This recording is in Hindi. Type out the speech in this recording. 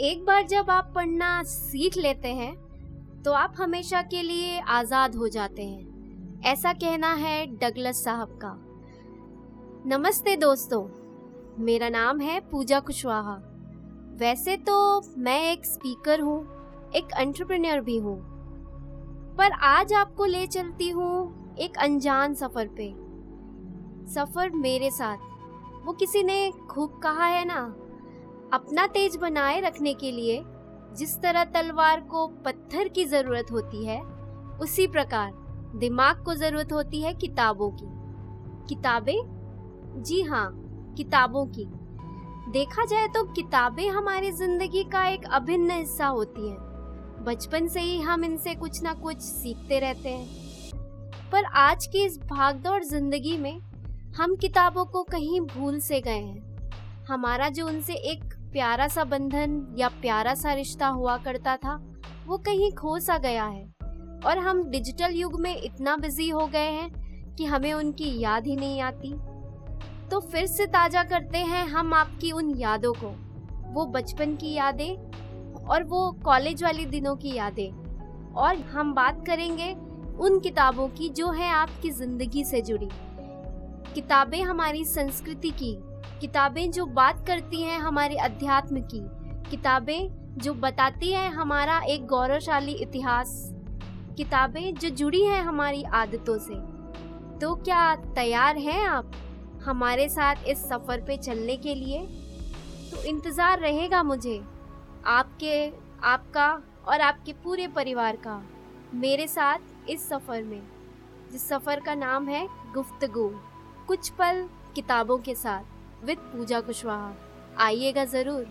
एक बार जब आप पढ़ना सीख लेते हैं तो आप हमेशा के लिए आज़ाद हो जाते हैं। ऐसा कहना है डगलस साहब का। नमस्ते दोस्तों, मेरा नाम है पूजा कुशवाहा। वैसे तो मैं एक स्पीकर हूँ, एक एंटरप्रेन्योर भी हूँ। पर आज आपको ले चलती हूँ एक अनजान सफ़र पे। सफ़र मेरे साथ। वो किसी ने खूब कहा है ना? अपना तेज बनाए रखने के लिए जिस तरह तलवार को पत्थर की ज़रूरत होती है, उसी प्रकार दिमाग को ज़रूरत होती है किताबों की। किताबें? जी हाँ किताबों की। देखा जाए तो किताबें हमारी ज़िंदगी का एक अभिन्न हिस्सा होती हैं। बचपन से ही हम इनसे कुछ ना कुछ सीखते रहते हैं। पर आज की इस भागदौड़ ज़िंदगी में हम किताबों को कहीं भूल से गए हैं। हमारा जो उनसे एक प्यारा सा बंधन या प्यारा सा रिश्ता हुआ करता था, वो कहीं खो सा गया है। और हम डिजिटल युग में इतना बिज़ी हो गए हैं कि हमें उनकी याद ही नहीं आती। तो फिर से ताज़ा करते हैं हम आपकी उन यादों को। वो बचपन की यादें और वो कॉलेज वाले दिनों की यादें। और हम बात करेंगे उन किताबों की जो है आपकी ज़िंदगी से जुड़ी। किताबें हमारी संस्कृति की किताबें जो बात करती हैं हमारे अध्यात्म की, किताबें जो बताती हैं हमारा एक गौरवशाली इतिहास, किताबें जो जुड़ी हैं हमारी आदतों से। तो क्या तैयार हैं आप हमारे साथ इस सफ़र पे चलने के लिए? तो इंतज़ार रहेगा मुझे, आपके, आपका और आपके पूरे परिवार का, मेरे साथ इस सफ़र में, जिस सफ़र का नाम है गुफ्तगु, कुछ पल किताबों के साथ। विद पूजा कुशवाहा। आइएगा ज़रूर।